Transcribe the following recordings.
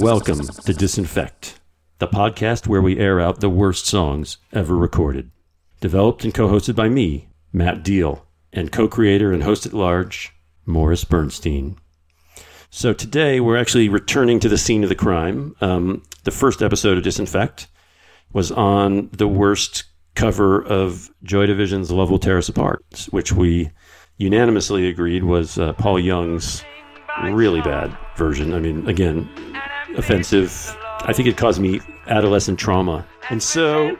Welcome to Disinfect, the podcast where we air out the worst songs ever recorded. Developed and co hosted by me, Matt Deal, and co creator and host at large, Morris Bernstein. So today we're actually returning to the scene of the crime. Um, the first episode of Disinfect was on the worst cover of Joy Division's Love Will Tear Us Apart, which we unanimously agreed was uh, Paul Young's really bad version. I mean, again, offensive. I think it caused me adolescent trauma. And so,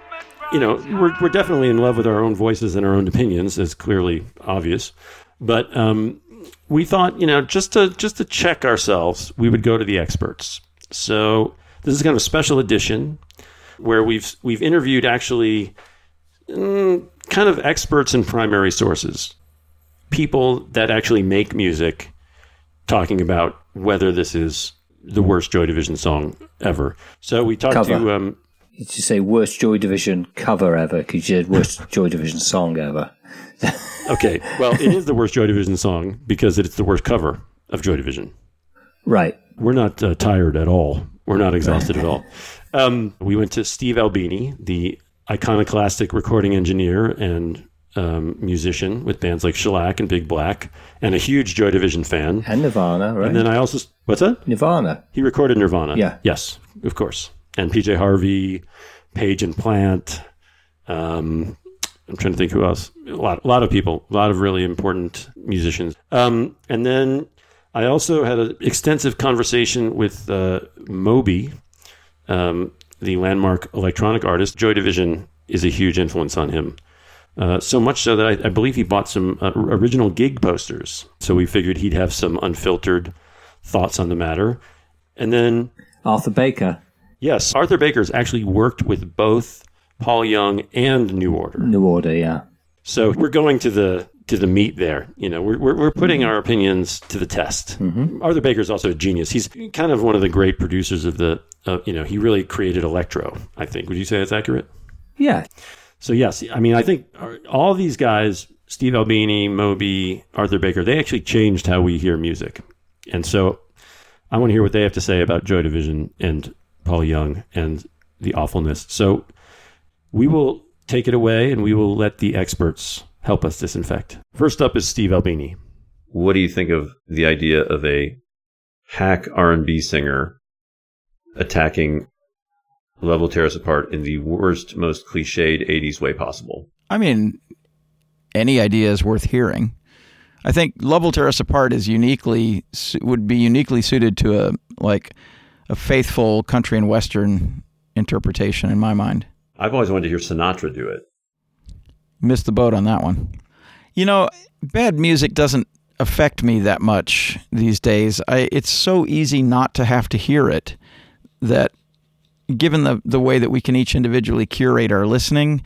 you know, we're, we're definitely in love with our own voices and our own opinions, as clearly obvious. But um, we thought, you know, just to just to check ourselves, we would go to the experts. So this is kind of a special edition where we've we've interviewed actually mm, kind of experts in primary sources, people that actually make music, talking about whether this is the worst Joy Division song ever. So we talked Cover. to um, Did you say worst Joy Division cover ever? Because you said worst Joy Division song ever. okay, well, it is the worst Joy Division song because it's the worst cover of Joy Division. Right. We're not uh, tired at all. We're not exhausted at all. Um, we went to Steve Albini, the iconoclastic recording engineer and um, musician with bands like Shellac and Big Black, and a huge Joy Division fan. And Nirvana, right? And then I also, what's that? Nirvana. He recorded Nirvana. Yeah. Yes, of course. And PJ Harvey, Page and Plant. Um, I'm trying to think who else. A lot, a lot of people, a lot of really important musicians. Um, and then I also had an extensive conversation with uh, Moby, um, the landmark electronic artist. Joy Division is a huge influence on him. Uh, so much so that I, I believe he bought some uh, original gig posters. So we figured he'd have some unfiltered thoughts on the matter. And then, Arthur Baker, yes, Arthur Baker's actually worked with both Paul Young and New Order. New Order, yeah. So we're going to the to the meat there. You know, we're we're, we're putting our opinions to the test. Arthur Baker's also a genius. He's kind of one of the great producers of the. Uh, you know, he really created electro. I think. Would you say that's accurate? Yeah. So yes, I mean, I think all these guys, Steve Albini, Moby, Arthur Baker, they actually changed how we hear music. And so I want to hear what they have to say about Joy Division and Paul Young and the awfulness. So we will take it away and we will let the experts help us disinfect. First up is Steve Albini. What do you think of the idea of a hack R&B singer attacking Love Will Tear Us Apart in the worst, most cliched 80s way possible? I mean, any idea is worth hearing. I think Love Will Tear Us Apart is uniquely would be uniquely suited to a like a faithful country and western interpretation in my mind. I've always wanted to hear Sinatra do it. Missed the boat on that one. You know, bad music doesn't affect me that much these days. I, it's so easy not to have to hear it that given the the way that we can each individually curate our listening,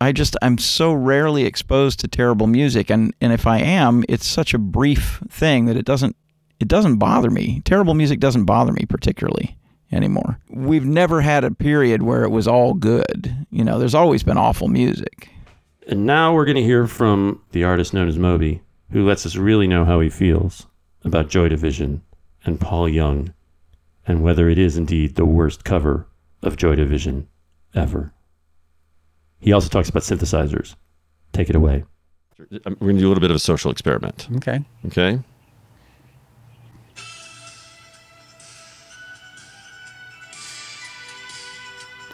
I just I'm so rarely exposed to terrible music and and if I am, it's such a brief thing that it doesn't it doesn't bother me. Terrible music doesn't bother me particularly anymore. We've never had a period where it was all good. You know, there's always been awful music. And now we're going to hear from the artist known as Moby, who lets us really know how he feels about Joy Division and Paul Young and whether it is indeed the worst cover of Joy Division ever. He also talks about synthesizers. Take it away. We're going to do a little bit of a social experiment. Okay. Okay.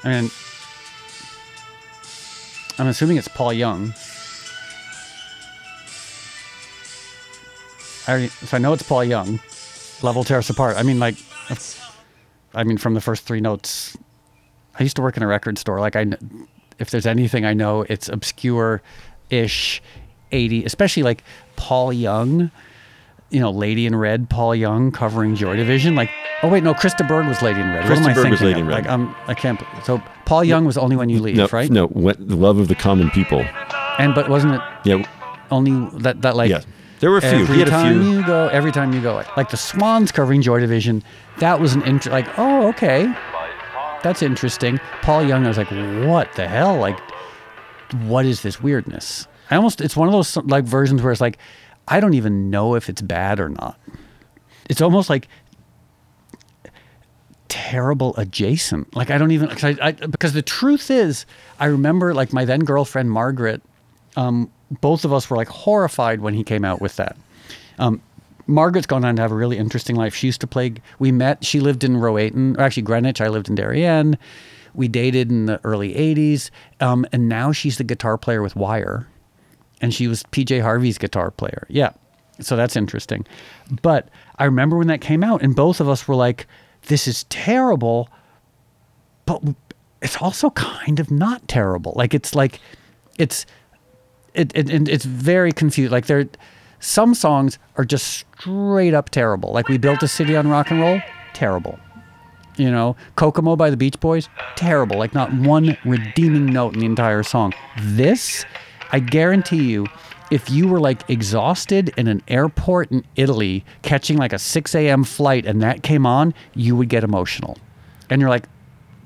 I mean, I'm assuming it's Paul Young. I already, if I know it's Paul Young, level tear us apart. I mean, like, if- I mean, from the first three notes, I used to work in a record store. Like, I, if there's anything I know, it's obscure-ish, 80, especially like Paul Young. You know, Lady in Red, Paul Young covering Joy Division. Like, oh wait, no, Chris de Burgh was Lady in Red. what am Krista I Berg was Lady in Red. Like, I'm, I can't. So Paul Young was only when you leave, no, right? No, what, the love of the common people. And but wasn't it Yeah. only that that like yeah. There were a few. every He had a time few. you go, every time you go, like the Swans covering Joy Division, that was an int- like oh okay, that's interesting. Paul Young, I was like, what the hell? Like, what is this weirdness? I almost it's one of those like versions where it's like, I don't even know if it's bad or not. It's almost like terrible adjacent. Like I don't even I, I, because the truth is, I remember like my then girlfriend Margaret. Um, both of us were like horrified when he came out with that. Um, Margaret's gone on to have a really interesting life. She used to play. We met. She lived in Rowayton, or actually Greenwich. I lived in Darien. We dated in the early '80s, um, and now she's the guitar player with Wire, and she was PJ Harvey's guitar player. Yeah, so that's interesting. But I remember when that came out, and both of us were like, "This is terrible," but it's also kind of not terrible. Like it's like it's it, it, it it's very confused. Like there, some songs are just straight up terrible. Like we built a city on rock and roll, terrible. You know, Kokomo by the Beach Boys, terrible. Like not one redeeming note in the entire song. This, I guarantee you, if you were like exhausted in an airport in Italy catching like a 6 a.m. flight and that came on, you would get emotional. And you're like,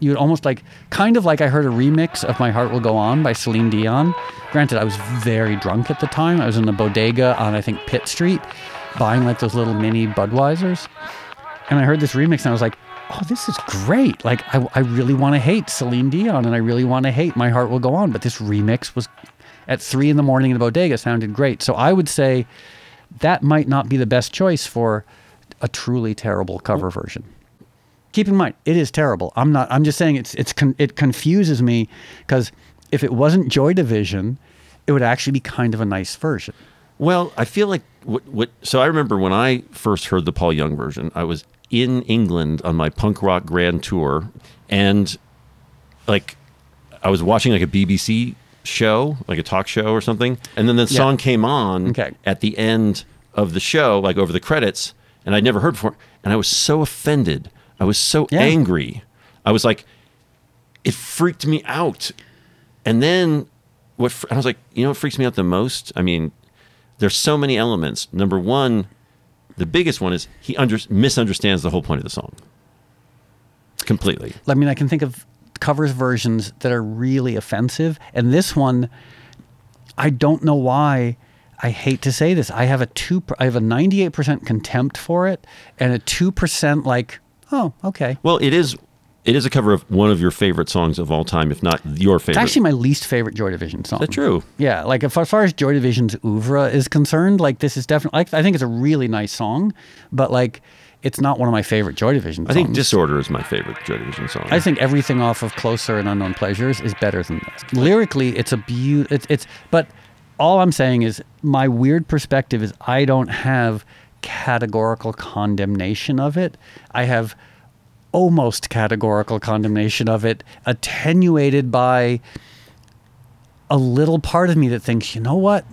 you would almost like, kind of like I heard a remix of My Heart Will Go On by Celine Dion. Granted, I was very drunk at the time. I was in a bodega on, I think, Pitt Street buying like those little mini Budweisers. And I heard this remix and I was like, oh, this is great. Like, I, I really want to hate Celine Dion and I really want to hate My Heart Will Go On. But this remix was at three in the morning in the bodega sounded great. So I would say that might not be the best choice for a truly terrible cover version. Keep in mind, it is terrible. I'm not. I'm just saying it's it's con, it confuses me because if it wasn't Joy Division, it would actually be kind of a nice version. Well, I feel like what, what. So I remember when I first heard the Paul Young version, I was in England on my punk rock grand tour, and like I was watching like a BBC show, like a talk show or something, and then the Yeah. song came on Okay. at the end of the show, like over the credits, and I'd never heard before, and I was so offended. I was so Yeah. angry. I was like, it freaked me out. And then what I was like, you know what freaks me out the most? I mean, there's so many elements. Number one, the biggest one is he under, misunderstands the whole point of the song completely. I mean, I can think of covers versions that are really offensive, and this one, I don't know why. I hate to say this. I have a two. I have a ninety-eight percent contempt for it, and a two percent like, oh, okay. Well, it is it is a cover of one of your favorite songs of all time, if not your favorite. It's actually my least favorite Joy Division song. is that true? Yeah, like as far as Joy Division's oeuvre is concerned, like this is definitely. Like, I think it's a really nice song, but like it's not one of my favorite Joy Division. songs. I think. Disorder is my favorite Joy Division song. I think everything off of Closer and Unknown Pleasures is better than this. Lyrically, it's a beau. It's, it's but all I'm saying is my weird perspective is I don't have categorical condemnation of it. I have almost categorical condemnation of it, attenuated by a little part of me that thinks, you know what?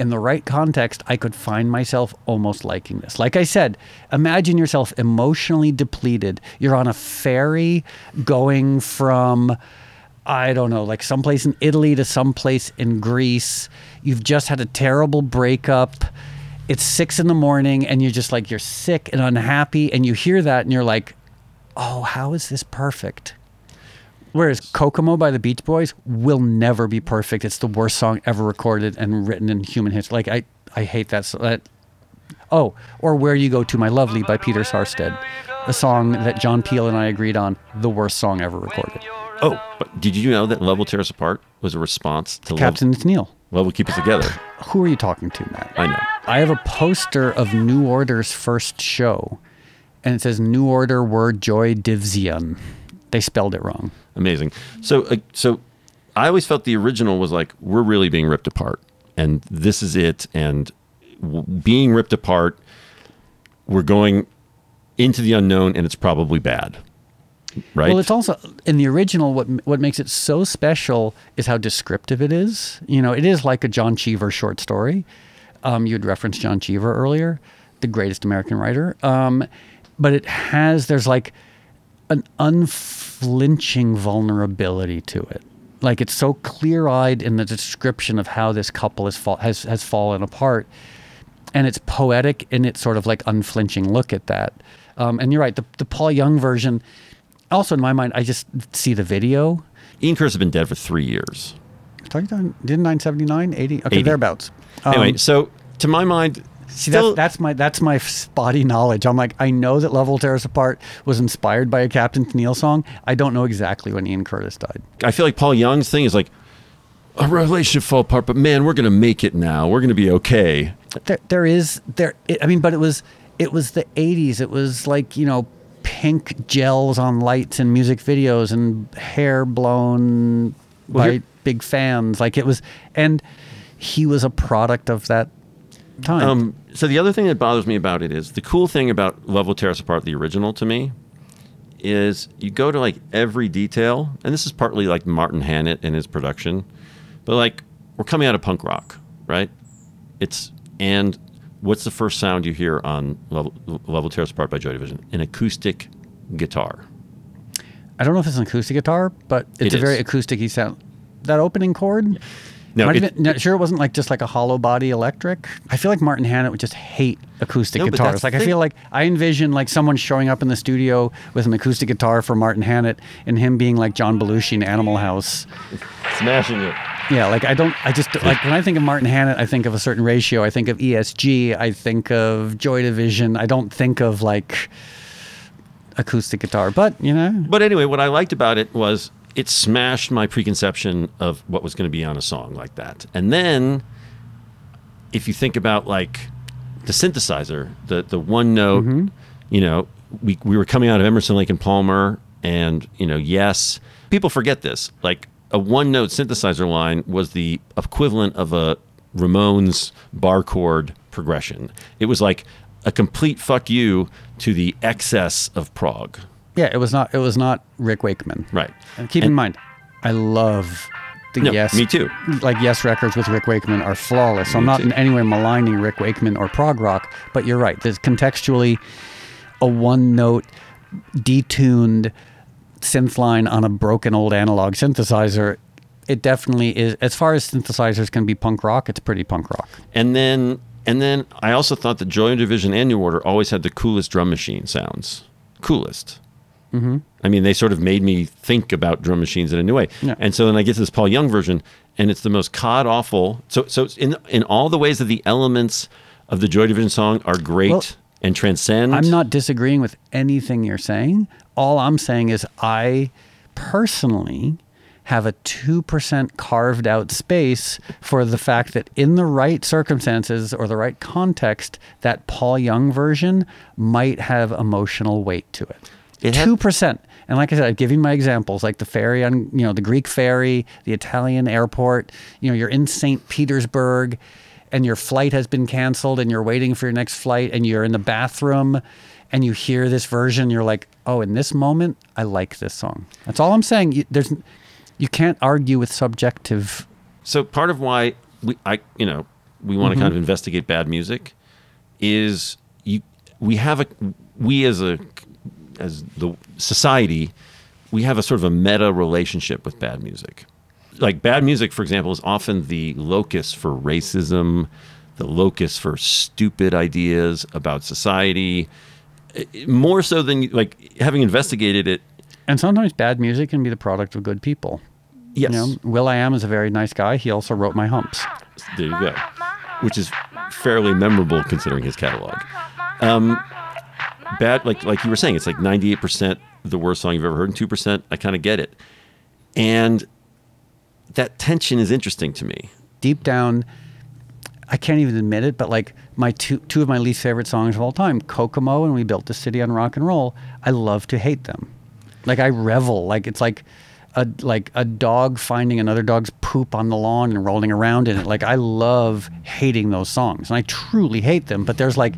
In the right context, I could find myself almost liking this. Like I said, imagine yourself emotionally depleted. You're on a ferry going from, I don't know, like someplace in Italy to someplace in Greece. You've just had a terrible breakup. It's six in the morning and you're just like, you're sick and unhappy. And you hear that and you're like, oh, how is this perfect? Whereas Kokomo by the Beach Boys will never be perfect. It's the worst song ever recorded and written in human history. Like I, I hate that. So that. Oh, or Where You Go to My Lovely by Peter Sarstedt, a song that John Peel and I agreed on the worst song ever recorded. oh, but did you know that Love Will Tear Us Apart was a response to Captain, it's Neil. Love, Love Will Keep Us Together? Who are you talking to, Matt? I know. I have a poster of New Order's first show, and it says New Order were Joy Division. They spelled it wrong. Amazing. So, uh, so I always felt the original was like we're really being ripped apart, and this is it. And w- being ripped apart, we're going into the unknown, and it's probably bad, right? Well, it's also in the original. What what makes it so special is how descriptive it is. You know, it is like a John Cheever short story. Um, you had referenced John Cheever earlier, the greatest American writer. Um, but it has there's like an unflinching vulnerability to it. Like it's so clear-eyed in the description of how this couple has has has fallen apart, and it's poetic in its sort of like unflinching look at that. Um, and you're right, the the Paul Young version. Also, in my mind, I just see the video. Ian Curtis has been dead for three years. Didn't 979, 80? Okay, 80. thereabouts. Um, anyway, so to my mind, See, that's, that's my that's my spotty knowledge. I'm like, I know that Love Will Tear Us Apart was inspired by a Captain Tennille song. I don't know exactly when Ian Curtis died. I feel like Paul Young's thing is like a relationship fall apart, but man, we're gonna make it now. We're gonna be okay. There, there is there. I mean, but it was it was the '80s. It was like you know, pink gels on lights and music videos and hair blown Well, by here- big fans. Like it was, and he was a product of that time. Um, so the other thing that bothers me about it is the cool thing about Love Will Tear Us Apart, the original to me, is you go to like every detail, and this is partly like Martin Hannett and his production, but like we're coming out of punk rock, right? It's and what's the first sound you hear on Level, Tear Apart by Joy Division? An acoustic guitar. I don't know if it's an acoustic guitar, but it's It a very is. acoustic sound. That opening chord. No, it- been- no, sure it wasn't like just like a hollow body electric. I feel like Martin Hannett would just hate acoustic No, guitars. Like I feel like I envision like someone showing up in the studio with an acoustic guitar for Martin Hannett and him being like John Belushi in Animal House. smashing it. Yeah, like I don't I just like when I think of Martin Hannett, I think of a certain ratio. I think of ESG, I think of Joy Division. I don't think of like acoustic guitar, but you know, But anyway, what I liked about it was it smashed my preconception of what was going to be on a song like that. And then if you think about like the synthesizer, the the one note, mm-hmm. you know, we we were coming out of Emerson Lake and Palmer and, you know, yes, people forget this. Like a one note synthesizer line was the equivalent of a Ramones bar chord progression. It was like a complete fuck you to the excess of prog. yeah, it was not it was not Rick Wakeman. Right. And keep in mind, I love the No, Yes. me too. Like Yes records with Rick Wakeman are flawless. So I'm not too. in any way maligning Rick Wakeman or prog rock, but you're right. There's contextually a one note detuned synth line on a broken old analog synthesizer. It definitely is as far as synthesizers can be punk rock, it's pretty punk rock. And then and then I also thought that Joy Division and New Order always had the coolest drum machine sounds. Coolest. Mm-hmm. I mean, they sort of made me think about drum machines in a new way. Yeah. And so then I get to this Paul Young version, and it's the most cod awful. So so in in all the ways that the elements of the Joy Division song are great Well, and transcend. I'm not disagreeing with anything you're saying. All I'm saying is I personally have a 2% carved out space for the fact that in the right circumstances or the right context that Paul Young version might have emotional weight to it. It had- 2%. And like I said, I've given my examples like the ferry on, you know, the Greek ferry, the Italian airport, you know, you're in St. Petersburg and your flight has been canceled and you're waiting for your next flight and you're in the bathroom and you hear this version, you're like, oh, in this moment, I like this song. That's all I'm saying. You, there's, you can't argue with subjective. so part of why we I you know we want to mm-hmm. kind of investigate bad music is you we have a we as a as the society we have a sort of a meta relationship with bad music like bad music for example is often the locus for racism the locus for stupid ideas about society more so than like having investigated it And sometimes bad music can be the product of good people. yes You know, Will I Am is a very nice guy. He also wrote My Humps. There you go. Which is fairly memorable considering his catalog. Um, bad, like like you were saying, it's like ninety eight percent the worst song you've ever heard, and two percent I kind of get it. And that tension is interesting to me. deep down, I can't even admit it, but like my two two of my least favorite songs of all time, Kokomo and We Built the City on Rock and Roll. I love to hate them. Like I revel. Like it's like a like a dog finding another dog's poop on the lawn and rolling around in it. Like I love hating those songs, and I truly hate them. But there's like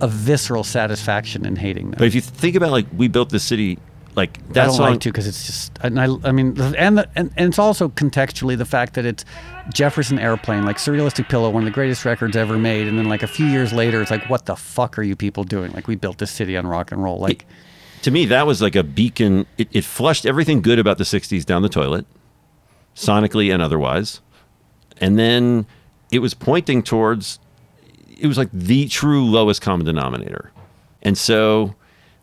a visceral satisfaction in hating them. But if you think about like we built the city, like I that don't song, like to because it's just and I I mean and the, and and it's also contextually the fact that it's Jefferson Airplane like Surrealistic Pillow one of the greatest records ever made and then like a few years later it's like what the fuck are you people doing like we built this city on rock and roll like to me that was like a beacon. It, it flushed everything good about the '60s down the toilet, sonically and otherwise, and then it was pointing towards. It was like the true lowest common denominator, and so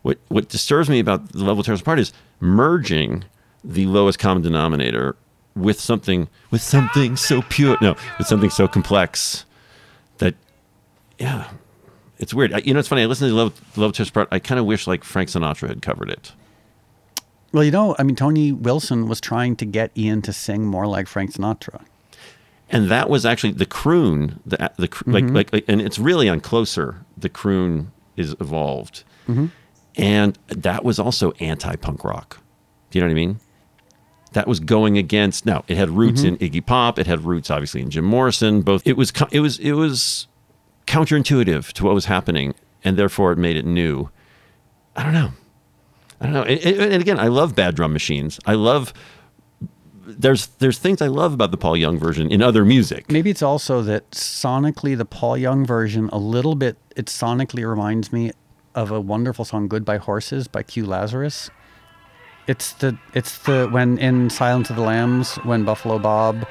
what what disturbs me about the level tears apart is merging the lowest common denominator with something with something so pure no with something so complex that yeah, it's weird. I, you know, it's funny. I listened to Love, Love Tears Apart. I kind of wish like Frank Sinatra had covered it. Well, you know, I mean, Tony Wilson was trying to get Ian to sing more like Frank Sinatra. and that was actually the croon the the cr- like, mm-hmm. like like and it's really on closer the croon is evolved mm-hmm. And that was also anti-punk rock. Do you know what i mean? That was going against now it had roots mm-hmm. in iggy pop. It had roots obviously in jim morrison. Both it was it was it was counterintuitive to what was happening and therefore it made it new. I don't know. I don't know. And, and and again i love bad drum machines. I love there's there's things I love about the Paul Young version in other music. Maybe it's also that sonically, the Paul Young version, a little bit, it sonically reminds me of a wonderful song, "Goodbye Horses" by Q Lazarus. It's the it's the when in Silence of the Lambs when Buffalo Bob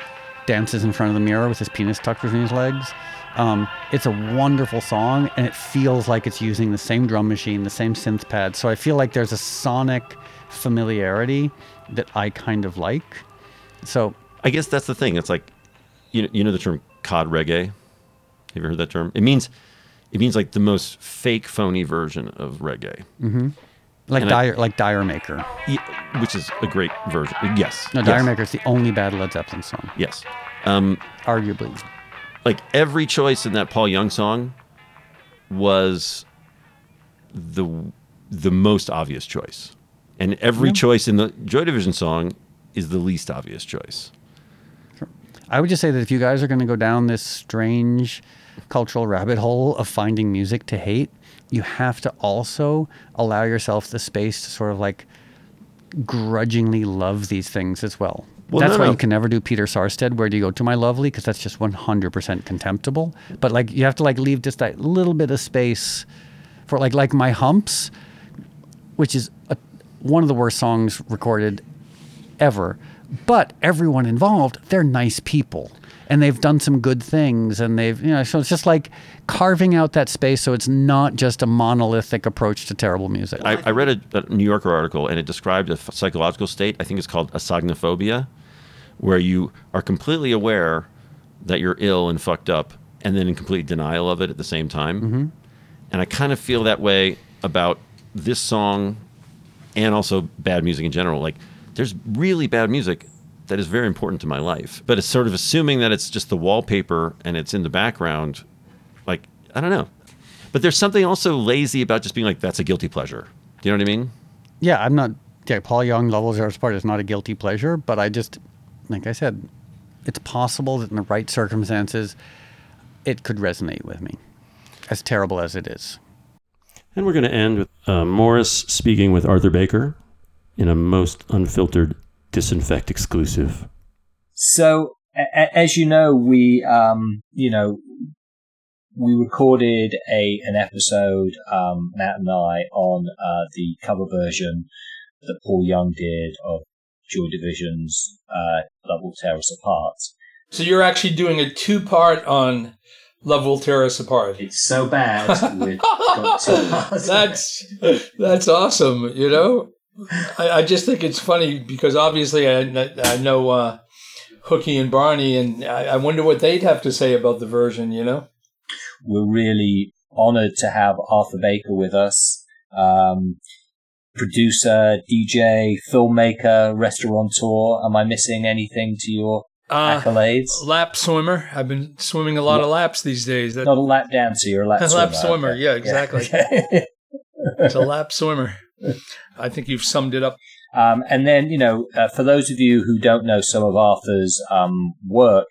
dances in front of the mirror with his penis tucked between his legs. Um, it's a wonderful song, and it feels like it's using the same drum machine, the same synth pad. So I feel like there's a sonic familiarity that I kind of like. So I guess that's the thing. It's like you know, you know the term cod reggae. Have you heard that term? It means it means like the most fake, phony version of reggae, like And I- Dire, like D'yer Mak'er. Ye- which is a great version. Yes, No, yes, Maker is the only bad Led Zeppelin song, Yes, um, arguably. like every choice in that Paul Young song was the the most obvious choice, and every choice in the Joy Division song is the least obvious choice. I would just say that if you guys are going to go down this strange cultural rabbit hole of finding music to hate, you have to also allow yourself the space to sort of like grudgingly love these things as well. Well, that's no, why no. you can never do Peter Sarstedt. Where do you go to my lovely? Because that's just 100% contemptible. But like you have to like leave just that little bit of space for like like my humps, which is a, one of the worst songs recorded ever. But everyone involved, they're nice people. And they've done some good things. And they've, you know, so it's just like carving out that space so it's not just a monolithic approach to terrible music. I, I read a, a New Yorker article and it described a psychological state. I think it's called asognophobia, where you are completely aware that you're ill and fucked up, and then in complete denial of it at the same time. Mm-hmm. And I kind of feel that way about this song and also bad music in general. Like, there's really bad music that is very important to my life, but it's sort of assuming that it's just the wallpaper and it's in the background. Like, I don't know. But there's something also lazy about just being like, that's a guilty pleasure. Do you know what I mean? yeah, I'm not, yeah, Paul Young, Levels Zero Part is not a guilty pleasure, but I just, like I said, it's possible that in the right circumstances, it could resonate with me, as terrible as it is. And we're going to end with uh, Morris speaking with Arthur Baker in a most unfiltered disinfect exclusive. So, a- a- as you know, we, um, you know, we recorded a an episode, um, Matt and I, on uh, the cover version that Paul Young did of Joy Division's uh, "Love Will Tear Us Apart." So you're actually doing a two part on Love Will Tear Us Apart. It's so bad. We've got to That's that's awesome. You know, I, I just think it's funny because obviously I, I know uh, Hooky and Barney, and I, I wonder what they'd have to say about the version. You know, we're really honored to have Arthur Baker with us. Um, producer, DJ, filmmaker, restaurateur. Am I missing anything to your uh, accolades? lap swimmer. I've been swimming a lot of laps these days. That, Not a lap dancer, you're a lap A swimmer. lap swimmer, Okay. yeah, exactly. okay. it's a lap swimmer. I think you've summed it up. um, and then, you know, uh, for those of you who don't know some of Arthur's um, work,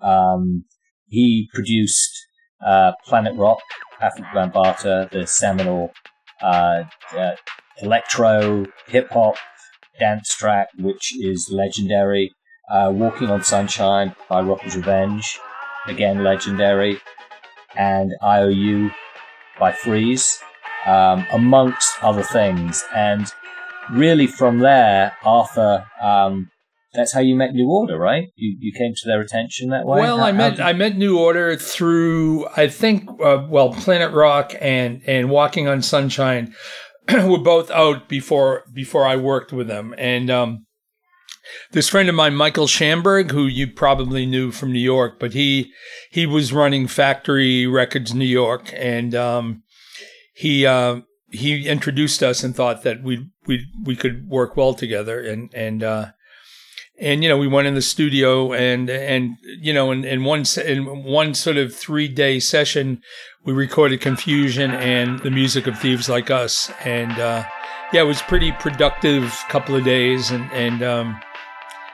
um, he produced uh, Planet Rock, Afrika Bambaataa, the seminal uh, uh, electro hip hop dance track, which is legendary. Uh, Walking on Sunshine by Rockers Revenge, again legendary. And IOU by Freez, um, amongst other things. And really from there, Arthur, um, that's how you met New Order, right? You, you came to their attention that way? Well, How- I met did- I met New Order through I think uh, well Planet Rock and and Walking on Sunshine were both out before before I worked with them, and um, this friend of mine, Michael Shamberg, who you probably knew from New York, but he he was running Factory Records New York, and um, he uh, he introduced us and thought that we we we could work well together, and and uh, and you know we went in the studio and and you know in, in one in one sort of three day session we recorded confusion and the music of thieves like us. And uh, yeah it was pretty productive couple of days. And and um,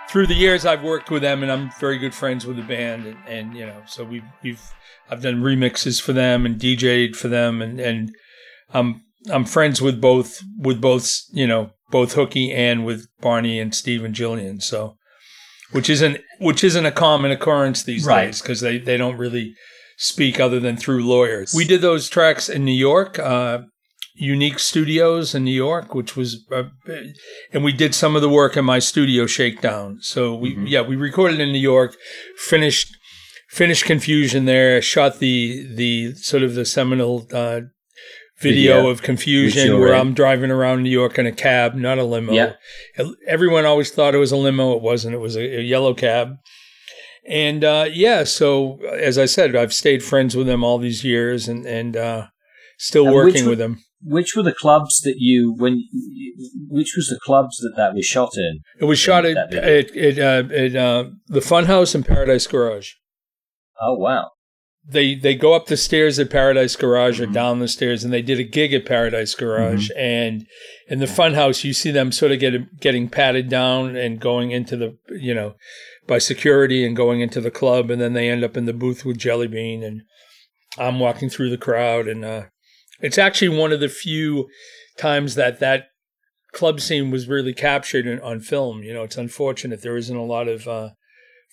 through the years I've worked with them and I'm very good friends with the band. And, and you know so we've we've I've done remixes for them and DJ'd for them. And and I'm I'm friends with both with both you know both Hooky and with Barney and Steve and Gillian. So, which isn't which isn't a common occurrence these Right. days because they they don't really speak other than through lawyers. We did those tracks in New York. Uh, Unique Studios in New York, which was, uh, and we did some of the work in my studio Shakedown. So we, yeah, we recorded in New York, finished, finished Confusion there, shot the the sort of the seminal uh, video, Video, of Confusion where in. I'm driving around New York in a cab, not a limo. Yeah. Everyone always thought it was a limo. It wasn't. It was a, a yellow cab. And uh, yeah, so as I said, I've stayed friends with them all these years, and and uh, still And working were- with them. Which were the clubs that you when? Which was the clubs that that was shot in? It was shot at at, at, uh, at uh, the Funhouse in Paradise Garage. Oh wow! They they go up the stairs at Paradise Garage Mm-hmm. or down the stairs, and they did a gig at Paradise Garage. And in the Funhouse, you see them sort of get getting patted down and going into the you know by security and going into the club, and then they end up in the booth with Jelly Bean, and I'm walking through the crowd, and uh, it's actually one of the few times that that club scene was really captured in, on film. You know, it's unfortunate there isn't a lot of uh,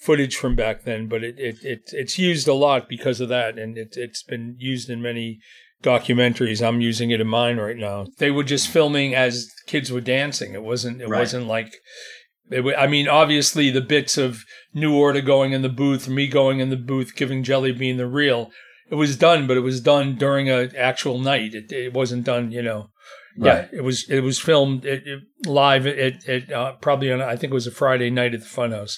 footage from back then, but it, it, it it's used a lot because of that, and it, it's been used in many documentaries. I'm using it in mine right now. They were just filming as kids were dancing. It wasn't. It Right. wasn't like. It, wa- I mean, obviously, the bits of New Order going in the booth, me going in the booth, giving Jelly Bean the reel. It was done, but it was done during a actual night. It, it wasn't done, you know. Right. Yeah, it was it was filmed it, it, live at, at uh, probably on I think it was a Friday night at the Funhouse.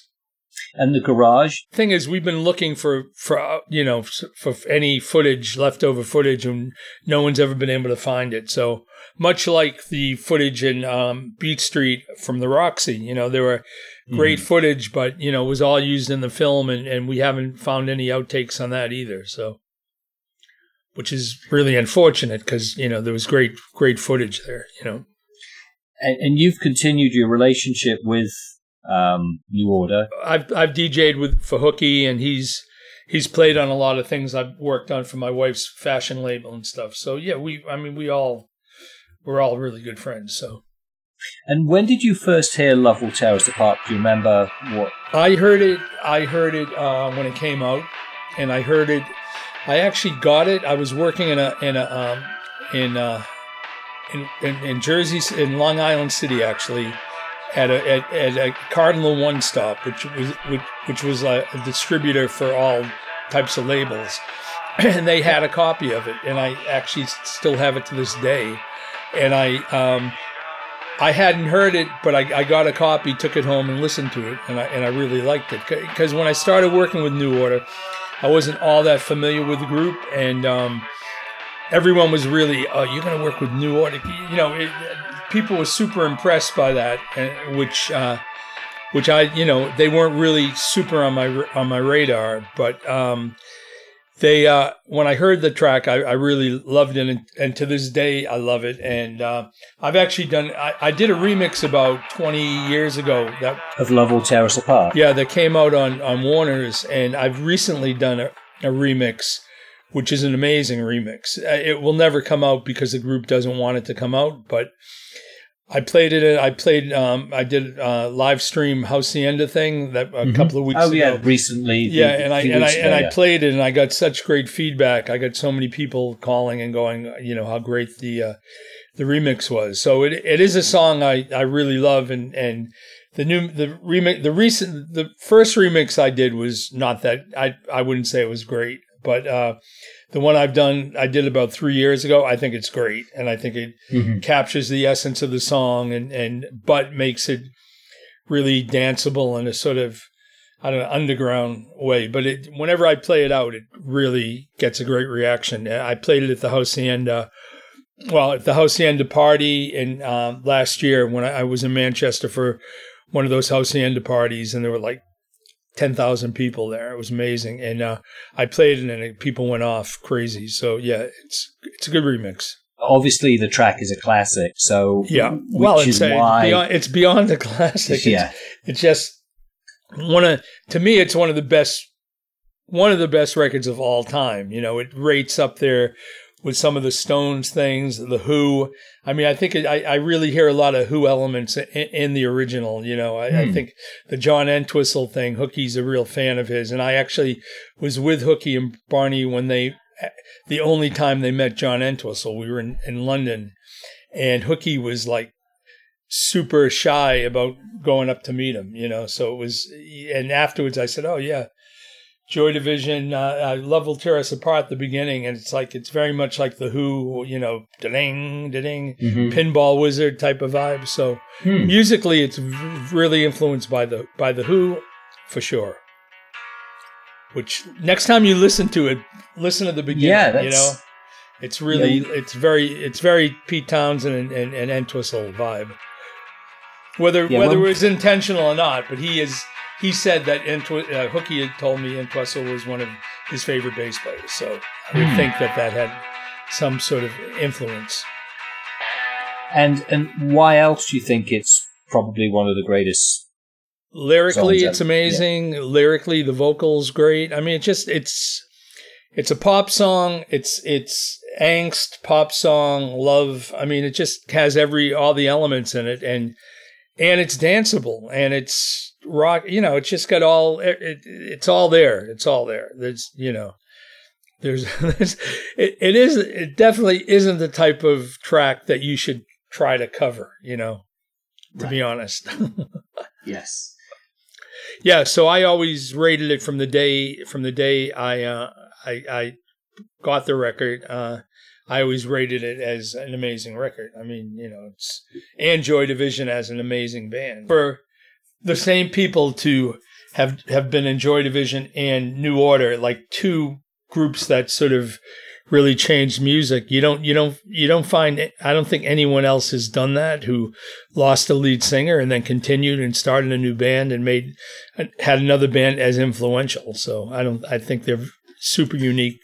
And the garage. Thing is, we've been looking for for uh, you know for any footage, leftover footage, and no one's ever been able to find it. So much like the footage in um, Beat Street from the Roxy, you know, there were great footage, but you know, it was all used in the film, and and we haven't found any outtakes on that either. So. Which is really unfortunate because you know there was great great footage there. You know, And, and you've continued your relationship with um, New Order. I've I've DJ'd with for Hooky, and he's he's played on a lot of things I've worked on for my wife's fashion label and stuff. So yeah, we I mean we all we're all really good friends. So And when did you first hear Love Will Tear Us Apart? Do you remember what? I heard it I heard it uh, when it came out, and I heard it. I actually got it. I was working in a in a um, in, uh, in in in Jersey in Long Island City actually. At a, at, at a Cardinal One Stop, which was which, which was a, a distributor for all types of labels, and they had a copy of it, and I actually still have it to this day. And I um, I hadn't heard it, but I, I got a copy, took it home, and listened to it, and I and I really liked it because when I started working with New Order, I wasn't all that familiar with the group, and um, everyone was really, "Oh, you're going to work with New Order," you know. It, people were super impressed by that, which uh, which I you know they weren't really super on my on my radar, but um, they uh, when I heard the track, I, I really loved it, and, and to this day I love it. And uh, I've actually done I, I did a remix about 20 years ago that Of Love Will Tear Us Apart. yeah that came out on on Warner's, and I've recently done a, a remix. Which is an amazing remix. Uh, It will never come out because the group doesn't want it to come out. But I played it. I played. Um, I did a live stream Hacienda thing that a couple of weeks Oh ago. yeah, recently. Yeah, a and I and I weeks and ago, I played it, and I got such great feedback. I got so many people calling and going, you know, how great the uh, the remix was. So it it is a song I, I really love, and and the new the remix the recent the first remix I did was not that I I wouldn't say it was great, but uh, the one I've done I did about three years ago. I think it's great, and I think it Mhm. captures the essence of the song, and and but makes it really danceable in a sort of I don't know underground way. But it, whenever I play it out, it really gets a great reaction. I played it at the Hacienda. Well, at the Hacienda party in um, last year when I, I was in Manchester for one of those Hacienda parties, and there were like ten thousand people there. It was amazing, and uh, I played it, and it, people went off crazy. So yeah, it's it's a good remix. Obviously, the track is a classic. So Yeah, which well, is it's a, why. beyond it's beyond the classic. It's, Yeah. it's just one of to me, it's one of the best one of the best records of all time. You know, it rates up there with some of the Stones things, the Who. I mean, I think I, I really hear a lot of Who elements in, in the original. You know, I, I hmm. think the John Entwistle thing, Hookie's a real fan of his, and I actually was with Hookie and Barney when they the only time they met John Entwistle. We were in, in London, and Hookie was like super shy about going up to meet him, you know. So it was, and afterwards I said, "Oh yeah, Joy Division, uh, uh, Love Will Tear Us Apart." At the beginning, and it's like it's very much like the Who, you know, ding, ding, Mhm. pinball wizard type of vibe. So Hmm. musically, it's v- really influenced by the by the Who, for sure. Which next time you listen to it, listen to the beginning. Yeah, you know, it's really it's very it's very Pete Townshend and, and, and Entwistle vibe. Whether Yeah, whether well- it was intentional or not, but he is he said that Entwi- uh, Hookie had told me Entwistle was one of his favorite bass players. So I would Hmm. think that that had some sort of influence. And and why else do you think it's probably one of the greatest? Lyrically, it's that- amazing. Lyrically, the vocals great. I mean, it just it's it's a pop song. It's it's angst pop song, love. I mean, it just has every all the elements in it, and and it's danceable and it's rock. You know, it's just got all. It, it, it's all there. It's all there. There's you know. There's, there's it, it is it definitely isn't the type of track that you should try to cover you know to be honest Yes. Yeah, so I always rated it from the day from the day I uh, I, I got the record. Uh, I always rated it as an amazing record. I mean, you know, it's and Joy Division as an amazing band. For the same people to have have been in Joy Division and New Order, like two groups that sort of really changed music. You don't you don't you don't find I don't think anyone else has done that who lost a lead singer and then continued and started a new band and made had another band as influential. So I don't I think they're super unique.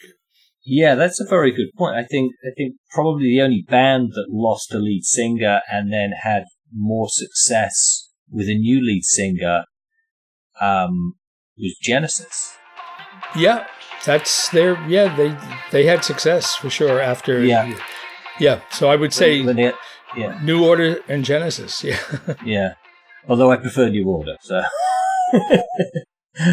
Yeah, that's a very good point. I think I think probably the only band that lost a lead singer and then had more success with a new lead singer um, was Genesis. Yeah, that's their yeah, they they had success for sure after Yeah. Yeah, so I would say yeah, New Order and Genesis. Yeah. yeah. Although I prefer New Order, so.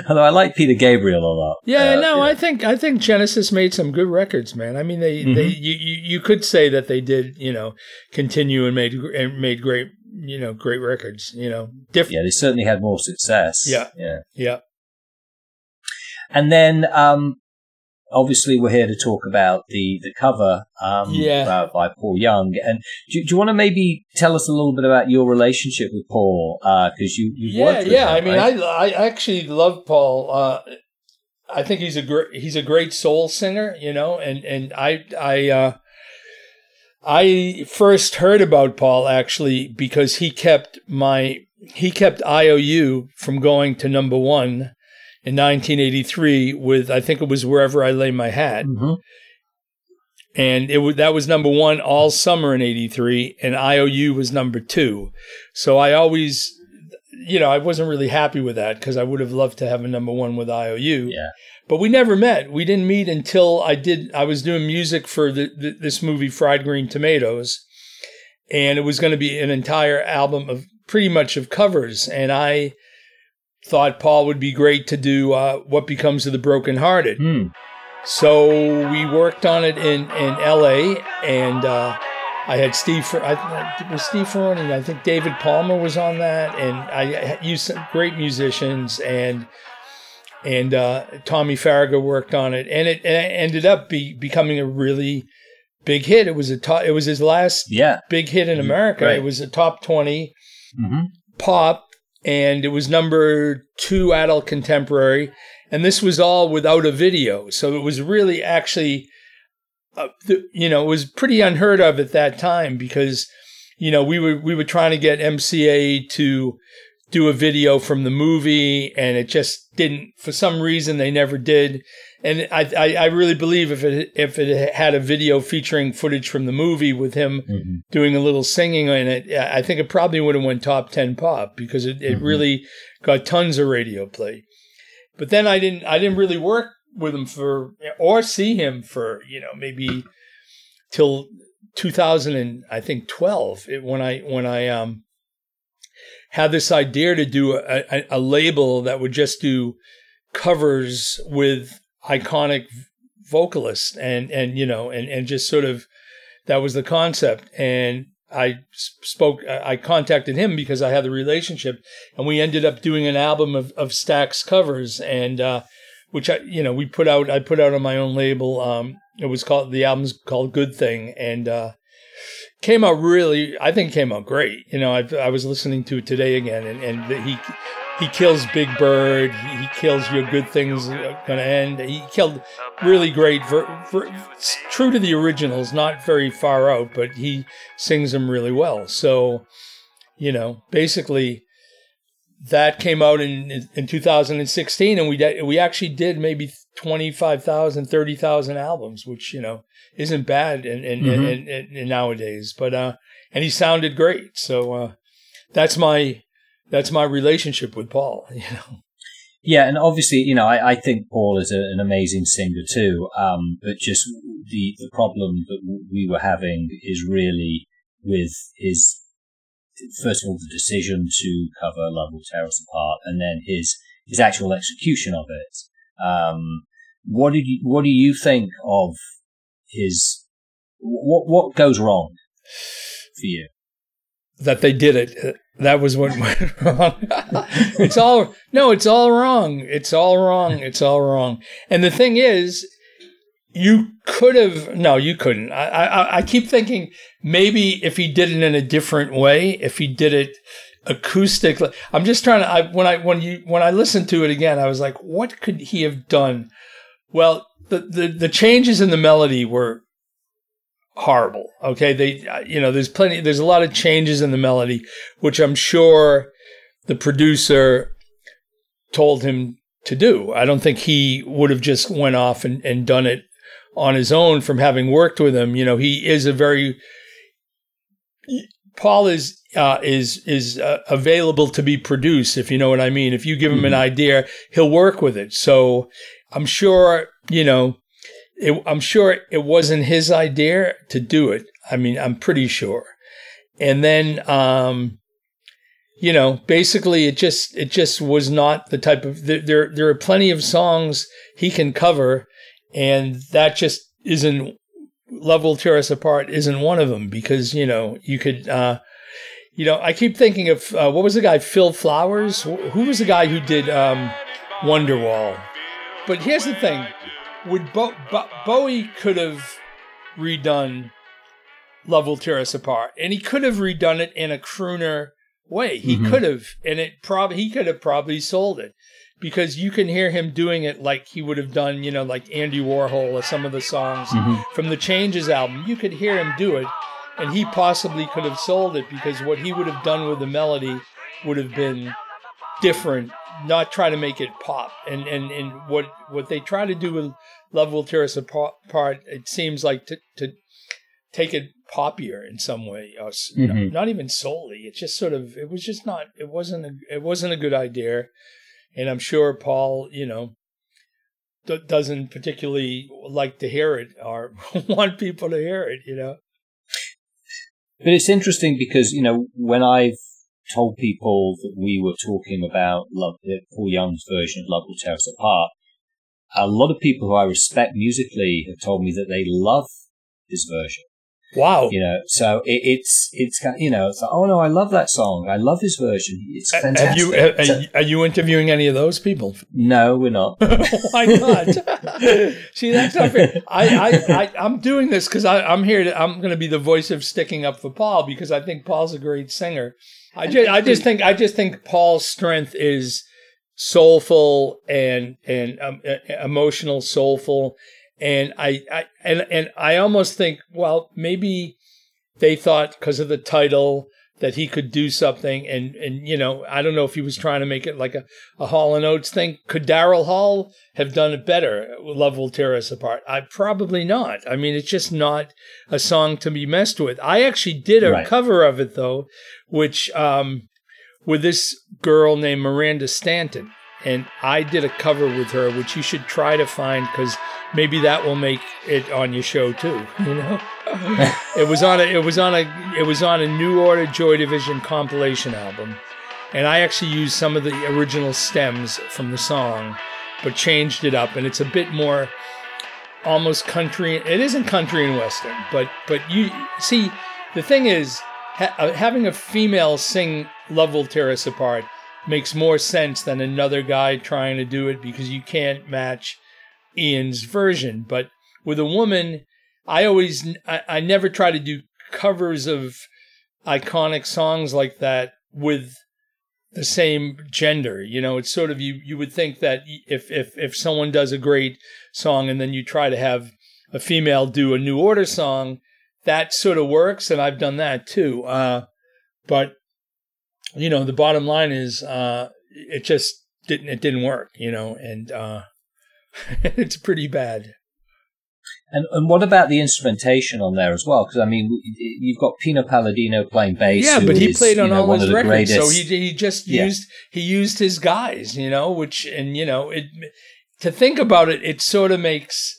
Although I like Peter Gabriel a lot. Yeah, Uh, no, I think I think Genesis made some good records, man. I mean, they they Mm-hmm. you, you you could say that they did, you know, continue and made and made great, you know, great records, you know, different. yeah, they certainly had more success. Yeah. yeah. Yeah. And then, um, obviously, we're here to talk about the the cover um, Yeah. uh, by Paul Young. And do, do you want to maybe tell us a little bit about your relationship with Paul? Because you you've yeah, worked with yeah. him, I mean. I I actually love Paul. Uh, I think he's a great he's a great soul singer, you know, and and I I uh, I first heard about Paul actually because he kept my he kept IOU from going to number one in 1983 with I think it was wherever I lay my hat. Mhm. and it was that was number one all summer in '83, and IOU was number two. So I always, you know, I wasn't really happy with that because I would have loved to have a number one with IOU. Yeah. But we never met. We didn't meet until I did. I was doing music for the, the, this movie, Fried Green Tomatoes, and it was going to be an entire album of pretty much of covers. And I thought Paul would be great to do uh, "What Becomes of the Brokenhearted." Hmm. So we worked on it in, in L.A. and uh, I had Steve. Fer- I, was Steve Ferrone. I think David Palmer was on that, and I used some great musicians and and uh, Tommy Farragut worked on it, and it, and it ended up be, becoming a really big hit. It was a top, it was his last Yeah. big hit in America. Right. It was a top twenty hmm pop and it was number two adult contemporary. And this was all without a video. So it was really actually, uh, the, you know, it was pretty unheard of at that time because, you know, we were, we were trying to get MCA to do a video from the movie and it just didn't, for some reason, they never did. And I, I, I really believe if it, if it had a video featuring footage from the movie with him Mm-hmm. doing a little singing in it, I think it probably would have went top 10 pop because it, it Mhm. really got tons of radio play. But then I didn't I didn't really work with him for or see him for, you know, maybe till 2000 and I think 12 it, when I when I um had this idea to do a, a, a label that would just do covers with iconic vocalists and and you know and and just sort of that was the concept. And I spoke I contacted him because I had the relationship and we ended up doing an album of, of Stax covers. And uh which I you know we put out I put out on my own label um it was called the album's called Good Thing and uh came out really I think came out great you know I I was listening to it today again and and he he kills Big Bird. He, he kills Your Good Things Gonna End. He killed really great, ver, ver, true to the originals, not very far out, but he sings them really well. So, you know, basically, that came out in in 2016, and we did, we actually did maybe 25,000, 30,000 albums, which you know isn't bad in, in, Mhm. in, in, in nowadays. But uh, and he sounded great. So uh, that's my that's my relationship with Paul. You know. Yeah, and obviously, you know, I, I think Paul is a, an amazing singer too. Um, but just the the problem that we were having is really with his first of all the decision to cover Love Will Tear Us Apart, and then his his actual execution of it. Um, what did you what do you think of his what what goes wrong for you? that they did it. That was what went wrong. it's all no, it's all wrong. It's all wrong. It's all wrong. And the thing is, you could have no, you couldn't. I, I I keep thinking maybe if he did it in a different way, if he did it acoustic. I'm just trying to. I, when I when you when I listened to it again, I was like, what could he have done? Well, the the, the changes in the melody were horrible. Okay, they uh, you know there's plenty there's a lot of changes in the melody, which I'm sure the producer told him to do. I don't think he would have just went off and, and done it on his own from having worked with him. You know, he is a very Paul is uh, is is uh, available to be produced, if you know what I mean. If you give him an idea, he'll work with it. So I'm sure you know. It, I'm sure it wasn't his idea to do it. I mean, I'm pretty sure. And then, um, you know, basically, it just it just was not the type of. There, there are plenty of songs he can cover, and that just isn't Love Will Tear Us Apart isn't one of them because you know you could. Uh, you know, I keep thinking of uh, what was the guy Phil Flowers? Who was the guy who did um, Wonderwall? But here's the thing: would Bo- Bo- Bowie could have redone "Love Will Tear Us Apart," and he could have redone it in a crooner way. He Mhm. could have, and it probably he could have probably sold it because you can hear him doing it like he would have done, you know, like Andy Warhol or some of the songs from the Changes album. You could hear him do it, and he possibly could have sold it because what he would have done with the melody would have been different. Not try to make it pop, and and and what what they try to do with "Love Will Tear Us Apart," it seems like to to take it poppier in some way, or s- n- Mhm. not even solely. It's just sort of it was just not it wasn't a, it wasn't a good idea, and I'm sure Paul, you know, d- doesn't particularly like to hear it or want people to hear it. You know. But it's interesting because, you know, when I've told people that we were talking about Love, uh, Paul Young's version of Love Will Tear Us Apart, a lot of people who I respect musically have told me that they love this version. Wow. You know, so it, it's it's you know, it's like, oh no, I love that song. I love his version. It's fantastic. Have you, are, are you interviewing any of those people? no, we're not. Why not? See, that's not fair. I, I, I, I'm doing this because I'm here. To, I'm going to be the voice of sticking up for Paul because I think Paul's a great singer. I just, I just think, I just think Paul's strength is soulful and and um, emotional, soulful, and I, I and and I almost think, well, maybe they thought because of the title that he could do something and and you know I don't know if he was trying to make it like a, a Hall and Oates thing. Could Daryl Hall have done it better? Love will tear us apart. I probably not. I mean, it's just not a song to be messed with. I actually did a Right. cover of it though, which um, with this girl named Miranda Stanton, and I did a cover with her, which you should try to find because maybe that will make it on your show too. You know. it was on a it was on a it was on a New Order Joy Division compilation album, and I actually used some of the original stems from the song, but changed it up, and it's a bit more almost country. It isn't country and western, but but you see the thing is ha- uh, having a female sing "Love Will Tear Us Apart" makes more sense than another guy trying to do it because you can't match Ian's version, but with a woman. I always, I, I never try to do covers of iconic songs like that with the same gender. You know, it's sort of you. You would think that if if if someone does a great song and then you try to have a female do a New Order song, that sort of works, and I've done that too. Uh, but you know, the bottom line is, uh, it just didn't. It didn't work. You know, and uh, it's pretty bad. And and what about the instrumentation on there as well? Because I mean, you've got Pino Palladino playing bass. Yeah, but he is, played you on know, all his records, so he he just Yeah. used he used his guys, you know. Which and you know it to think about it, it sort of makes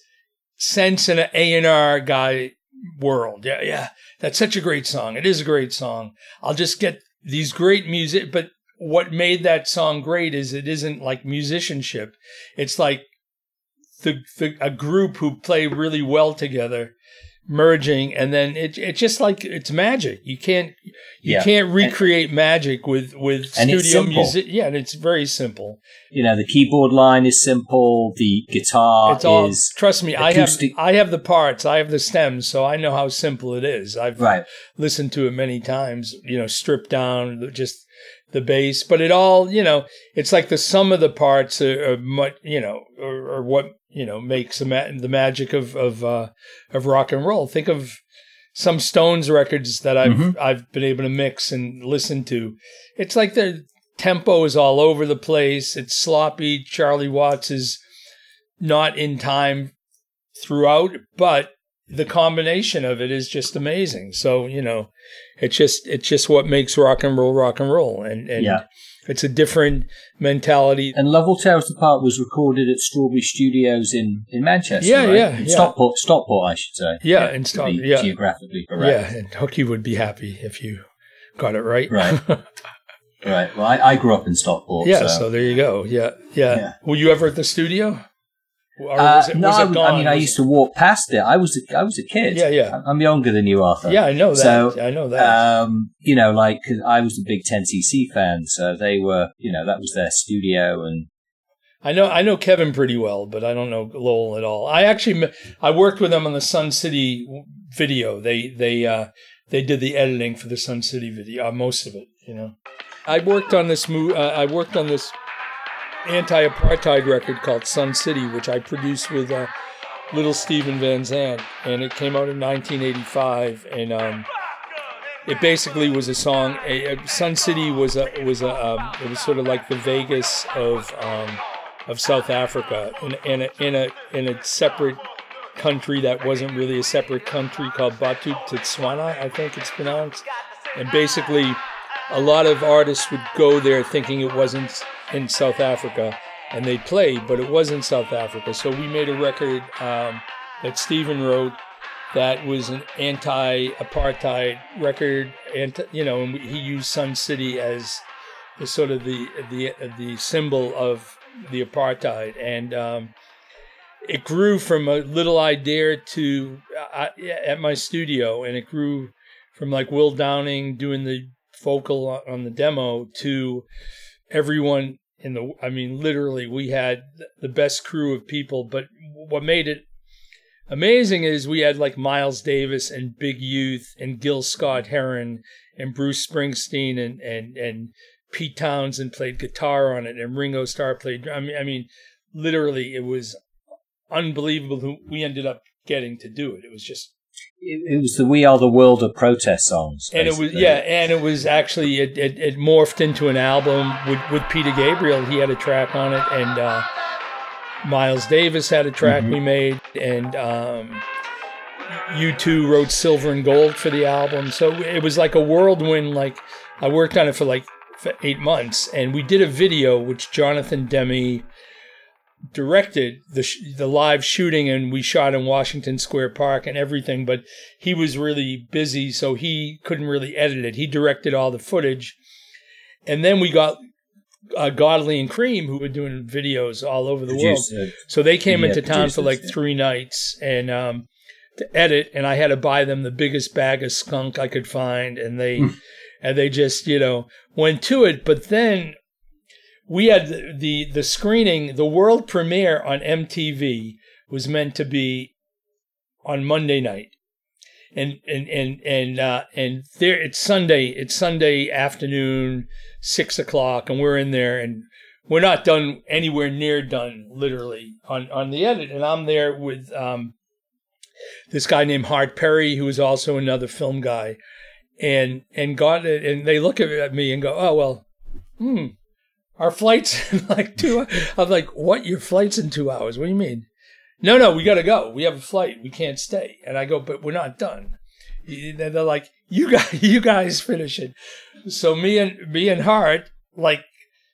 sense in an A and R guy world. Yeah, yeah, that's such a great song. It is a great song. I'll just get these great music, but what made that song great is it isn't like musicianship. It's like the, the a group who play really well together merging and then it it's just like it's magic you can't you Yeah. can't recreate magic with with And studio music yeah and it's very simple you know, the keyboard line is simple. The guitar it's all is trust me i have i have the parts i have the stems so i know how simple it is i've right. listened to it many times you know stripped down just the bass but it all you know it's like the sum of the parts are, are much you know or what you know makes the, ma- the magic of of uh of rock and roll. Think of some stones records that i've Mhm. i've been able to mix and listen to. It's like the tempo is all over the place. It's sloppy. Charlie watts is not in time throughout but the combination of it is just amazing. So you know it's just it's just what makes rock and roll rock and roll. And, and Yeah. It's a different mentality And Love Will Tear Us Apart was recorded at Strawberry Studios in, in Manchester. Yeah, right? yeah, In yeah. Stockport, Stockport, I should say. Yeah, in to Stock- yeah. Geographically correct. yeah and hooky would be happy if you got it right Right. Right. Well, I, I grew up in Stockport. yeah so. so. there you go yeah, yeah Yeah. were you ever at the studio Uh, it, no, I, gone? I mean, I used it- to walk past it. I was a, I was a kid. Yeah, yeah. I'm- I'm younger than you, Arthur. yeah i know that So, i know that Um, you know, like I was a big 10cc fan, so they were, you know, that was their studio, and I know I know Kevin pretty well, but I don't know Lol at all. I actually I worked with them on the Sun City video. They they uh, they did the editing for the Sun City video, uh, most of it. You know, I worked on this mo- uh, I worked on this anti-apartheid record called Sun City, which I produced with uh, Little Steven Van Zandt, and it came out in 1985, and um, it basically was a song. A, a- Sun City was a was a um, it was sort of like the Vegas of um, of South Africa in, in a in a in a separate country that wasn't really a separate country called Bophuthatswana, I think it's pronounced. And basically, a lot of artists would go there thinking it wasn't in South Africa, and they played, but it was in South Africa. So we made a record um, that Stephen wrote that was an anti-apartheid record, and you know, and he used Sun City as the sort of the the the symbol of the apartheid, and um, it grew from a little idea to I, at my studio, and it grew from like Will Downing doing the vocal on the demo to everyone in the. I mean, literally, we had the best crew of people. But what made it amazing is we had like Miles Davis and Big Youth and Gil Scott Heron and Bruce Springsteen and and and Pete Townshend played guitar on it and Ringo Starr played. I mean, I mean, literally, it was unbelievable who we ended up getting to do it. It was just. It, it was the "We Are the World" of protest songs, and it was yeah, and it was actually it, it, it, morphed into an album with with Peter Gabriel. He had a track on it, and uh, Miles Davis had a track mm-hmm. we made, and um, U2 wrote "Silver and Gold" for the album. So it was like a whirlwind. Like I worked on it for like for eight months, and we did a video which Jonathan Demme directed the sh- the live shooting and we shot in Washington Square Park and everything but he was really busy so he couldn't really edit it. He directed all the footage. And then we got uh, Godley and Creme who were doing videos all over the world. so they came into town for like 3 nights and um, to edit and I had to buy them the biggest bag of skunk I could find and they hmm. and they just you know went to it. But then we had the, the, the screening, the world premiere on MTV was meant to be on Monday night. And and and and uh, and there it's Sunday. It's Sunday afternoon, six o'clock, and we're in there, and we're not done anywhere near done, literally on on the edit. And I'm there with um, this guy named Hart Perry, who is also another film guy, and and got it, and they look at me and go, "Oh well, hmm, our flight's in like two. I'm like, what? Your flight's in two hours? What do you mean? No, no, we got to go. We have a flight. We can't stay. And I go, but we're not done. And They're like, you guys, you guys finish it. So me and me and Hart like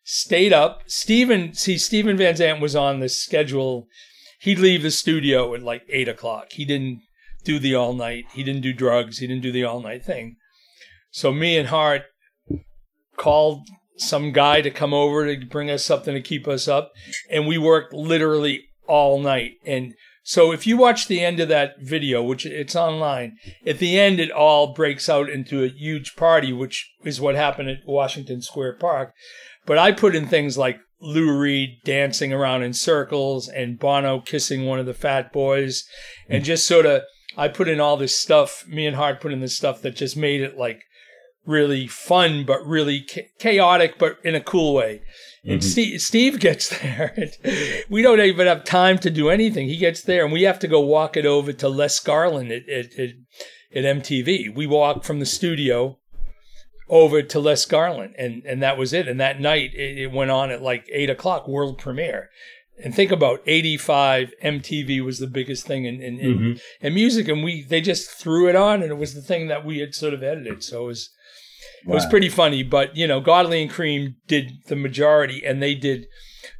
stayed up. Steven, see, Steven Van Zandt was on the schedule. He'd leave the studio at like eight o'clock. He didn't do the all night. He didn't do drugs. He didn't do the all night thing. So me and Hart called some guy to come over to bring us something to keep us up. And we worked literally all night. And so if you watch the end of that video, which it's online, at the end it all breaks out into a huge party, which is what happened at Washington Square Park. But I put in things like Lou Reed dancing around in circles and Bono kissing one of the fat boys and mm. just sort of I put in all this stuff. Me and Hart put in this stuff that just made it like really fun, but really chaotic, but in a cool way. And mm-hmm. Steve, Steve gets there. And we don't even have time to do anything. He gets there, and we have to go walk it over to Les Garland at, at, at, at MTV. We walk from the studio over to Les Garland, and, and that was it. And that night, it, it went on at like 8 o'clock, world premiere. And think about 85, MTV was the biggest thing in, in, in, mm-hmm. in music, and we they just threw it on, and it was the thing that we had sort of edited. So it was it was pretty funny, but you know, Godley and Creme did the majority, and they did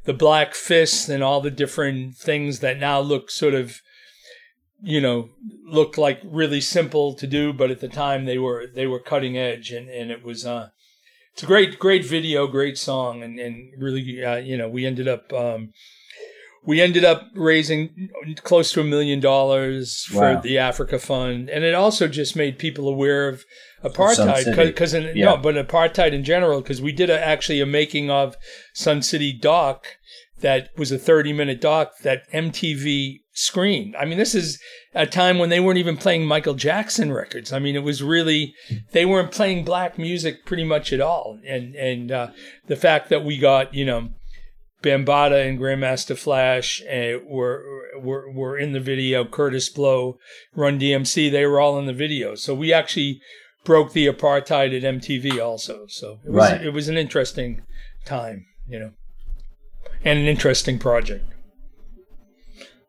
the Black Fist and all the different things that now look sort of, you know, look like really simple to do, but at the time they were they were cutting edge, and and it was uh, it's a great great video, great song, and and really uh, you know we ended up. Um, we ended up raising close to a million dollars for wow. the Africa Fund, and it also just made people aware of apartheid because yeah. no, but apartheid in general because we did a, actually a making of Sun City doc that was a 30 minute doc that MTV screened. I mean, this is a time when they weren't even playing Michael Jackson records. I mean, it was really they weren't playing black music pretty much at all, and and uh, the fact that we got you know. Bambaataa and Grandmaster Flash uh, were, were were in the video. Kurtis Blow, Run DMC, they were all in the video. So we actually broke the apartheid at MTV also. So it was, right. it was an interesting time, you know, and an interesting project.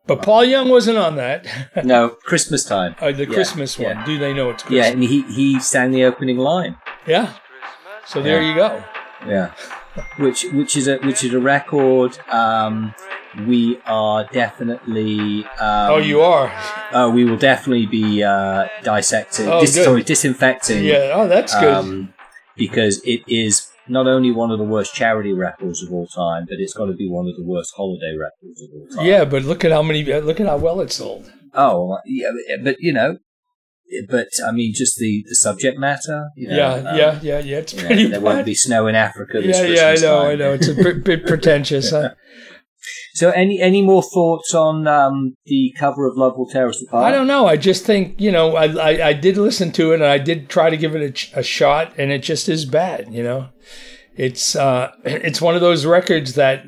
But Paul Young wasn't on that. no, Christmas time. Uh, the yeah, Christmas one. Yeah. Do they know it's Christmas? Yeah, and he, he sang the opening line. Yeah. So there yeah. you go. Yeah. Which which is a which is a record um, we are definitely. Um, oh, you are. Uh, we will definitely be uh, dissecting. Oh, dis- sorry, disinfecting. Yeah. Oh, that's good. Um, because it is not only one of the worst charity records of all time, but it's got to be one of the worst holiday records of all time. Yeah, but look at how many. Look at how well it sold. Oh, yeah, but you know, but I mean, just the, the subject matter. You know, yeah, um, yeah, yeah, yeah. It's you know, pretty there bad. won't be snow in Africa. This yeah, yeah, I know, time. I know. It's a bit, bit pretentious. Huh? So, any any more thoughts on um, the cover of Love Will Tear Us Apart? I don't know. I just think you know. I, I I did listen to it and I did try to give it a, a shot, and it just is bad. You know, it's uh, it's one of those records that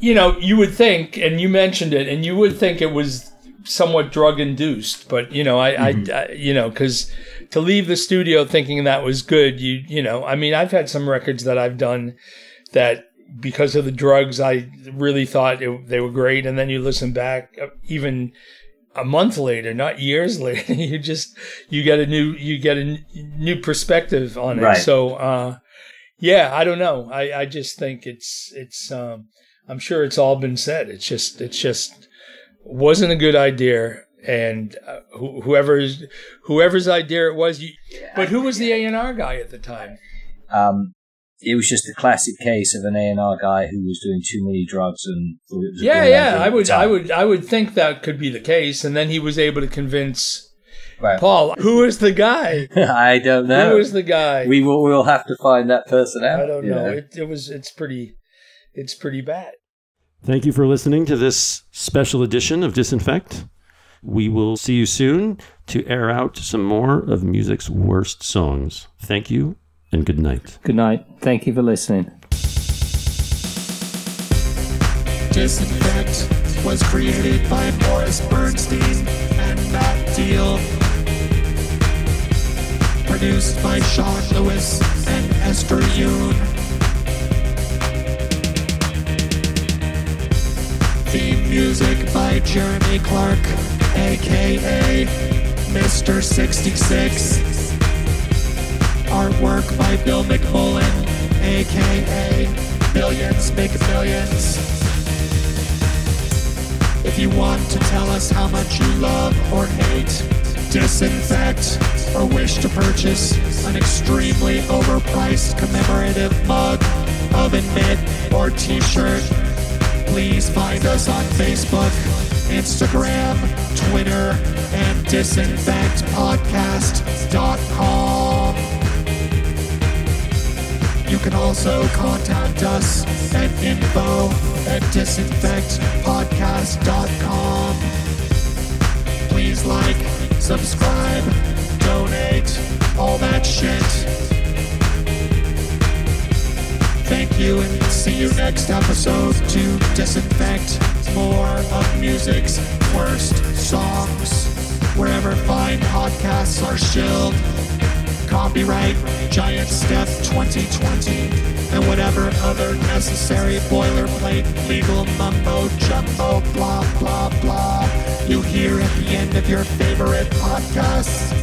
you know you would think, and you mentioned it, and you would think it was somewhat drug induced, but you know, I, I, I you know, because to leave the studio thinking that was good, you you know, I mean, I've had some records that I've done that because of the drugs, I really thought it, they were great, and then you listen back, uh, even a month later, not years later, you just you get a new you get a n- new perspective on it. Right. So, uh, yeah, I don't know. I I just think it's it's um, I'm sure it's all been said. It's just it's just wasn't a good idea. And uh, wh- whoever's whoever's idea it was, you, but who was the A and R guy at the time? Um, it was just a classic case of an A and R guy who was doing too many drugs and thought it was a Yeah, yeah. I would, I would, I would think that could be the case. And then he was able to convince Right. Paul. Who is the guy? I don't know. Who is the guy? we will we'll have to find that person out. I don't you know. It, it was, it's pretty, it's pretty bad. Thank you for listening to this special edition of Disinfect. We will see you soon to air out some more of music's worst songs. Thank you and good night. Good night. Thank you for listening. Disinfect was created by Maurice Bernstein and Matt Deal. Produced by Sean Lewis Jeremy Clark, aka Mr. 66. Artwork by Bill McMullen, aka Billions. If you want to tell us how much you love or hate, disinfect, or wish to purchase an extremely overpriced commemorative mug, oven mitt, or t-shirt, please find us on Facebook, Instagram, Twitter, and disinfectpodcast.com. You can also contact us at info at disinfectpodcast.com. Please like, subscribe, donate, all that shit. Thank you and see you next episode to disinfect more of music's worst songs. Wherever fine podcasts are shilled. Copyright Giant Step 2020 and whatever other necessary boilerplate legal mumbo jumbo blah blah blah you hear at the end of your favorite podcasts.